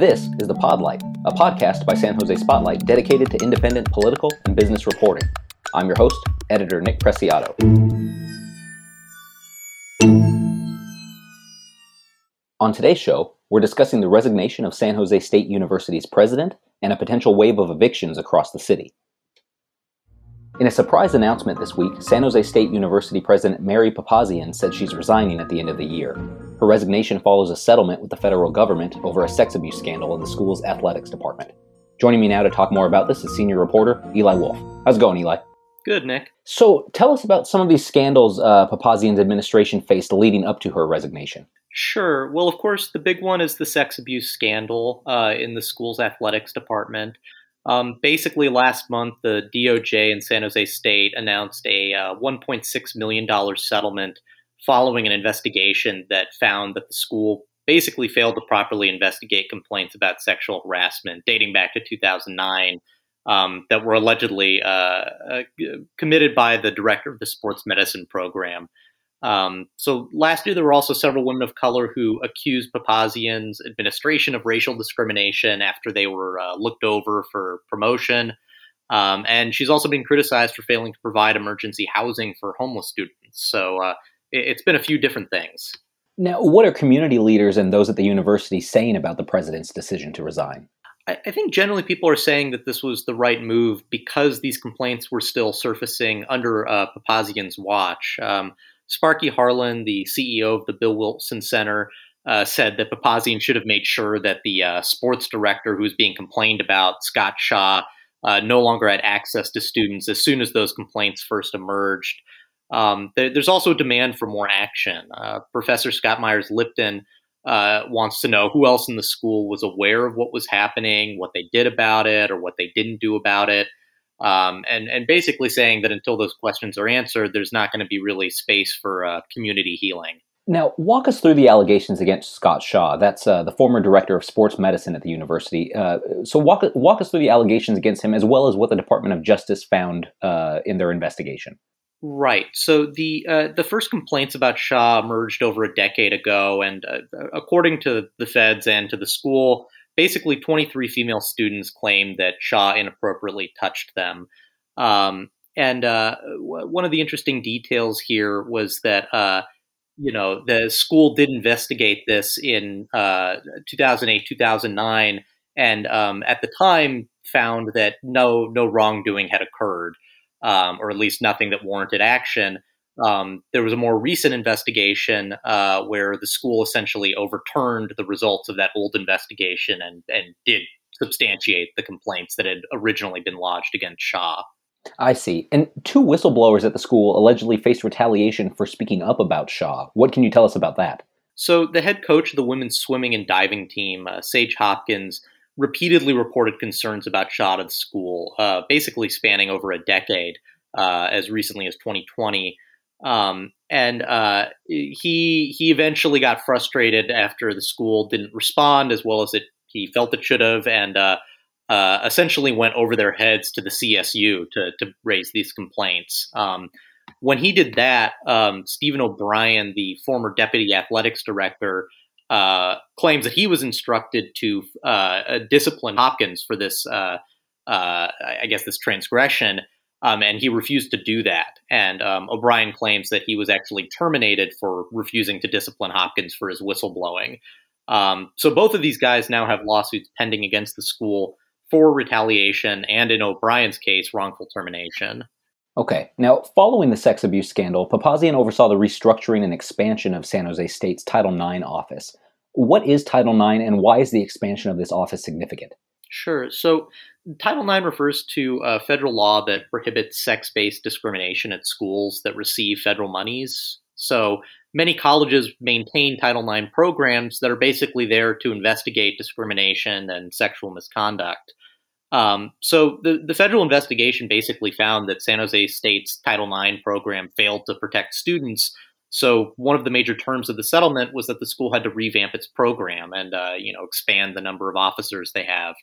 This is The Podlight, a podcast by San Jose Spotlight dedicated to independent political and business reporting. I'm your host, editor Nick Preciado. On today's show, we're discussing the resignation of San Jose State University's president and a potential wave of evictions across the city. In a surprise announcement this week, San Jose State University President Mary Papazian said she's resigning at the end of the year. Her resignation follows a settlement with the federal government over a sex abuse scandal in the school's athletics department. Joining me now to talk more about this is senior reporter Eli Wolf. How's it going, Eli? Good, Nick. So, tell us about some of these scandals uh, Papazian's administration faced leading up to her resignation. Sure. Well, of course, the big one is the sex abuse scandal uh, in the school's athletics department. Um, basically, last month, the DOJ in San Jose State announced a uh, $1.6 million settlement following an investigation that found that the school basically failed to properly investigate complaints about sexual harassment dating back to 2009 um, that were allegedly uh, uh, committed by the director of the sports medicine program. Um, so last year, there were also several women of color who accused Papazian's administration of racial discrimination after they were uh, looked over for promotion. Um, and she's also been criticized for failing to provide emergency housing for homeless students. So uh, it's been a few different things. Now, what are community leaders and those at the university saying about the president's decision to resign? I, I think generally people are saying that this was the right move because these complaints were still surfacing under uh, Papazian's watch. Um, Sparky Harlan, the CEO of the Bill Wilson Center, uh, said that Papazian should have made sure that the uh, sports director who was being complained about, Scott Shaw, uh, no longer had access to students as soon as those complaints first emerged. Um, th- there's also a demand for more action. Uh, Professor Scott Myers Lipton uh, wants to know who else in the school was aware of what was happening, what they did about it, or what they didn't do about it um, and and basically saying that until those questions are answered, there's not going to be really space for uh, community healing. Now, walk us through the allegations against Scott Shaw. That's uh, the former director of sports medicine at the university. Uh, so, walk walk us through the allegations against him, as well as what the Department of Justice found uh, in their investigation. Right. So the uh, the first complaints about Shaw emerged over a decade ago, and uh, according to the feds and to the school, basically 23 female students claimed that Shaw inappropriately touched them. Um, and uh, w- one of the interesting details here was that, uh, you know, the school did investigate this in uh, 2008, 2009, and um, at the time found that no no wrongdoing had occurred, um, or at least nothing that warranted action. Um, there was a more recent investigation uh, where the school essentially overturned the results of that old investigation and, and did substantiate the complaints that had originally been lodged against Shaw. I see. And two whistleblowers at the school allegedly faced retaliation for speaking up about Shaw. What can you tell us about that? So, the head coach of the women's swimming and diving team, uh, Sage Hopkins, repeatedly reported concerns about to the school, uh, basically spanning over a decade, uh, as recently as 2020. Um, and uh, he he eventually got frustrated after the school didn't respond as well as it he felt it should have, and uh, uh, essentially went over their heads to the CSU to to raise these complaints. Um, when he did that, um, Stephen O'Brien, the former deputy athletics director, uh, claims that he was instructed to uh, discipline Hopkins for this. Uh, I guess this transgression, um, and he refused to do that. And um, O'Brien claims that he was actually terminated for refusing to discipline Hopkins for his whistleblowing. Um, so both of these guys now have lawsuits pending against the school for retaliation and, in O'Brien's case, wrongful termination. Okay. Now, following the sex abuse scandal, Papazian oversaw the restructuring and expansion of San Jose State's Title IX office. What is Title IX, and why is the expansion of this office significant? Sure. So Title IX refers to a federal law that prohibits sex based discrimination at schools that receive federal monies. So many colleges maintain Title IX programs that are basically there to investigate discrimination and sexual misconduct. Um, so the, the federal investigation basically found that San Jose State's Title IX program failed to protect students. So one of the major terms of the settlement was that the school had to revamp its program and uh, you know expand the number of officers they have.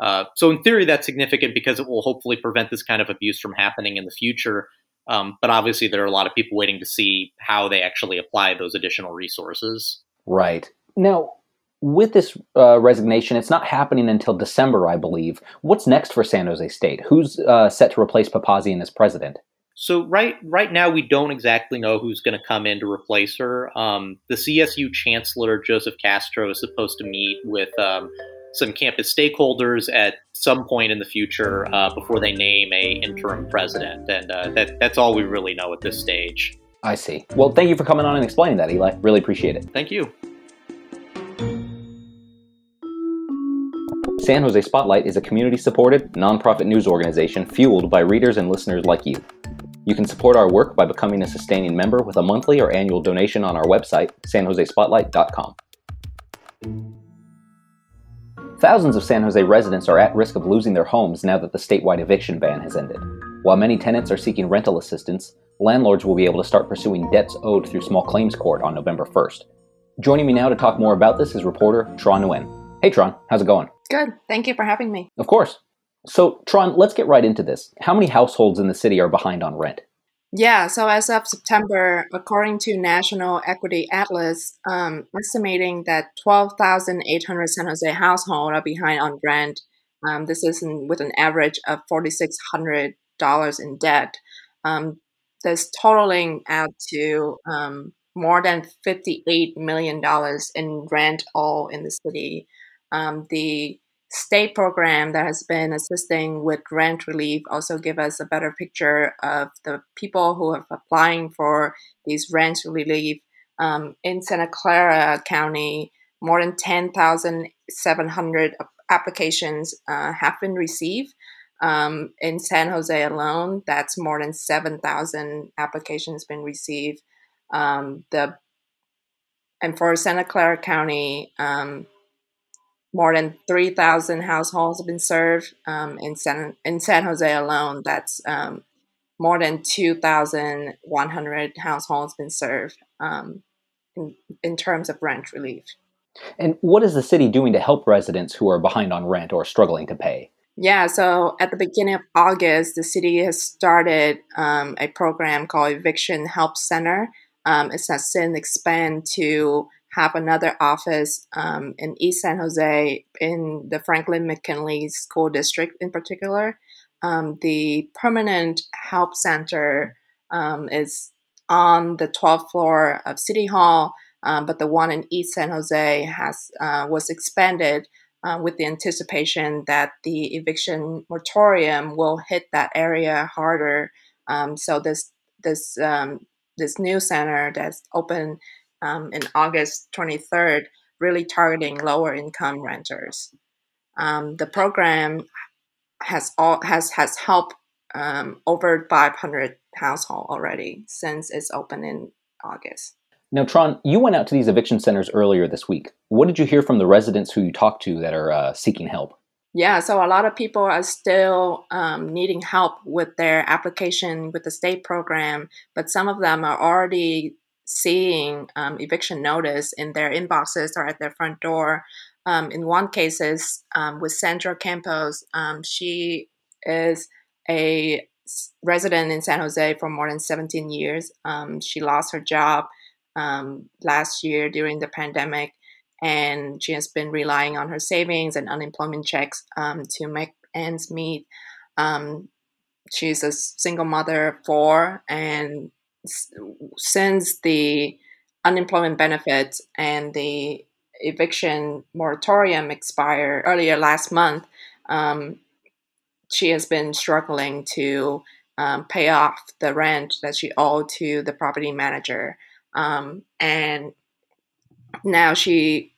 Uh, so in theory, that's significant because it will hopefully prevent this kind of abuse from happening in the future. Um, but obviously, there are a lot of people waiting to see how they actually apply those additional resources. Right now, with this uh, resignation, it's not happening until December, I believe. What's next for San Jose State? Who's uh, set to replace Papazian as president? So right right now we don't exactly know who's going to come in to replace her. Um, the CSU chancellor Joseph Castro is supposed to meet with um, some campus stakeholders at some point in the future uh, before they name a interim president, and uh, that that's all we really know at this stage. I see. Well, thank you for coming on and explaining that, Eli. Really appreciate it. Thank you. San Jose Spotlight is a community supported, nonprofit news organization fueled by readers and listeners like you. You can support our work by becoming a sustaining member with a monthly or annual donation on our website, sanjosespotlight.com. Thousands of San Jose residents are at risk of losing their homes now that the statewide eviction ban has ended. While many tenants are seeking rental assistance, landlords will be able to start pursuing debts owed through small claims court on November 1st. Joining me now to talk more about this is reporter Tran Nguyen. Hey Tran, how's it going? Good. Thank you for having me. Of course. So, Tran, let's get right into this. How many households in the city are behind on rent? Yeah, so as of September, according to National Equity Atlas, um, estimating that 12,800 San Jose households are behind on rent. Um, this is in, with an average of $4,600 in debt. Um, this totaling out to um, more than $58 million in rent all in the city. Um, the state program that has been assisting with rent relief also give us a better picture of the people who are applying for these rent relief um, in Santa Clara County. More than 10,700 applications uh, have been received. Um, in San Jose alone, that's more than 7,000 applications been received. Um, the and for Santa Clara County, um, more than 3,000 households have been served um, in, San, in San Jose alone. That's um, more than 2,100 households been served um, in, in terms of rent relief. And what is the city doing to help residents who are behind on rent or struggling to pay? Yeah, so at the beginning of August, the city has started um, a program called Eviction Help Center. Um, it has since expanded to have another office um, in East San Jose in the Franklin McKinley School District in particular. Um, the permanent help center um, is on the 12th floor of City Hall, um, but the one in East San Jose has uh, was expanded uh, with the anticipation that the eviction moratorium will hit that area harder. Um, so this this um, this new center that's open um, in August 23rd, really targeting lower income renters. Um, the program has all has has helped um, over 500 households already since it's open in August. Now, Tran, you went out to these eviction centers earlier this week. What did you hear from the residents who you talked to that are uh, seeking help? Yeah, so a lot of people are still um, needing help with their application with the state program, but some of them are already seeing um, eviction notice in their inboxes or at their front door. Um, in one case, is um, with Sandra Campos. Um, she is a resident in San Jose for more than 17 years. Um, she lost her job last year during the pandemic, and she has been relying on her savings and unemployment checks to make ends meet. she's a single mother of four, and since the unemployment benefits and the eviction moratorium expired earlier last month, um, she has been struggling to um, pay off the rent that she owed to the property manager. Um, and now she,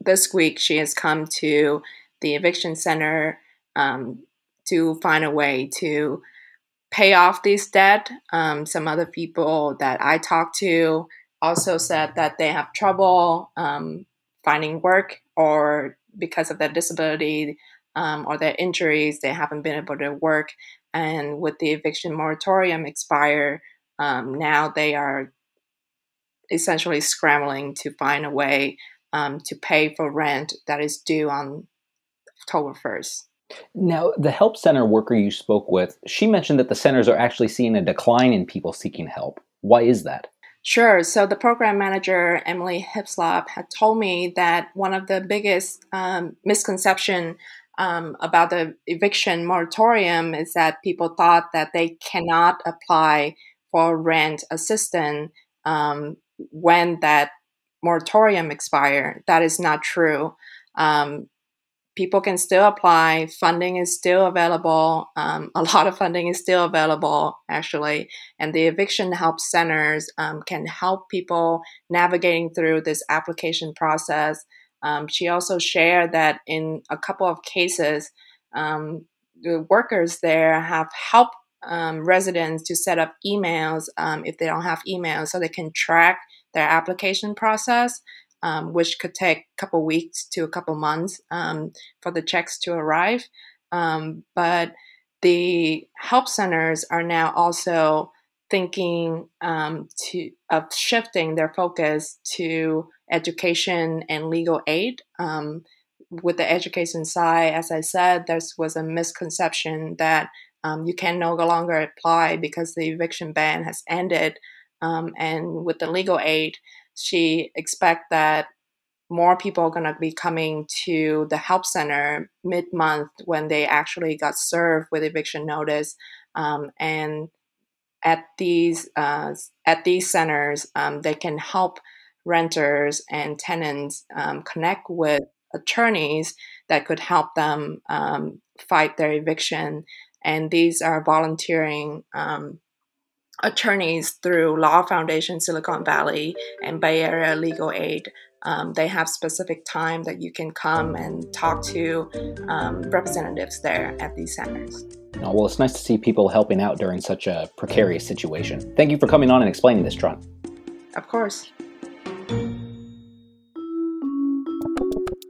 this week, she has come to the eviction center um, to find a way to pay off this debt. Um, some other people that I talked to also said that they have trouble um, finding work or because of their disability um, or their injuries, they haven't been able to work. And with the eviction moratorium expire, um, now they are essentially scrambling to find a way um, to pay for rent that is due on October 1st. Now, the help center worker you spoke with, she mentioned that the centers are actually seeing a decline in people seeking help. Why is that? Sure. So the program manager, Emily Hislop, had told me that one of the biggest um, misconception um, about the eviction moratorium is that people thought that they cannot apply for rent assistance um, when that moratorium expired. That is not true. Um, people can still apply. Funding is still available. Um, a lot of funding is still available, actually. And the eviction help centers um, can help people navigating through this application process. Um, she also shared that in a couple of cases, um, the workers there have helped um, residents to set up emails um, if they don't have emails so they can track their application process um, which could take a couple weeks to a couple months um, for the checks to arrive. Um, but the help centers are now also thinking um, to of shifting their focus to education and legal aid. Um, with the education side, as I said, there was a misconception that um, you can no longer apply because the eviction ban has ended. And with the legal aid, she expect that more people are going to be coming to the help center mid-month when they actually got served with eviction notice. Um, and at these uh, at these centers um, they can help renters and tenants um, connect with attorneys that could help them um, fight their eviction. And these are volunteering um, attorneys through Law Foundation Silicon Valley and Bay Area Legal Aid. Um, they have specific time that you can come and talk to um, representatives there at these centers. Oh, well, it's nice to see people helping out during such a precarious situation. Thank you for coming on and explaining this, Tran. Of course.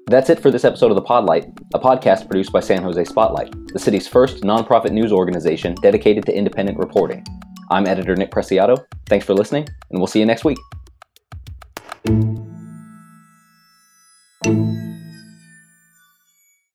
That's it for this episode of The Podlight, a podcast produced by San Jose Spotlight, the city's first nonprofit news organization dedicated to independent reporting. I'm editor Nick Preciado. Thanks for listening, and we'll see you next week.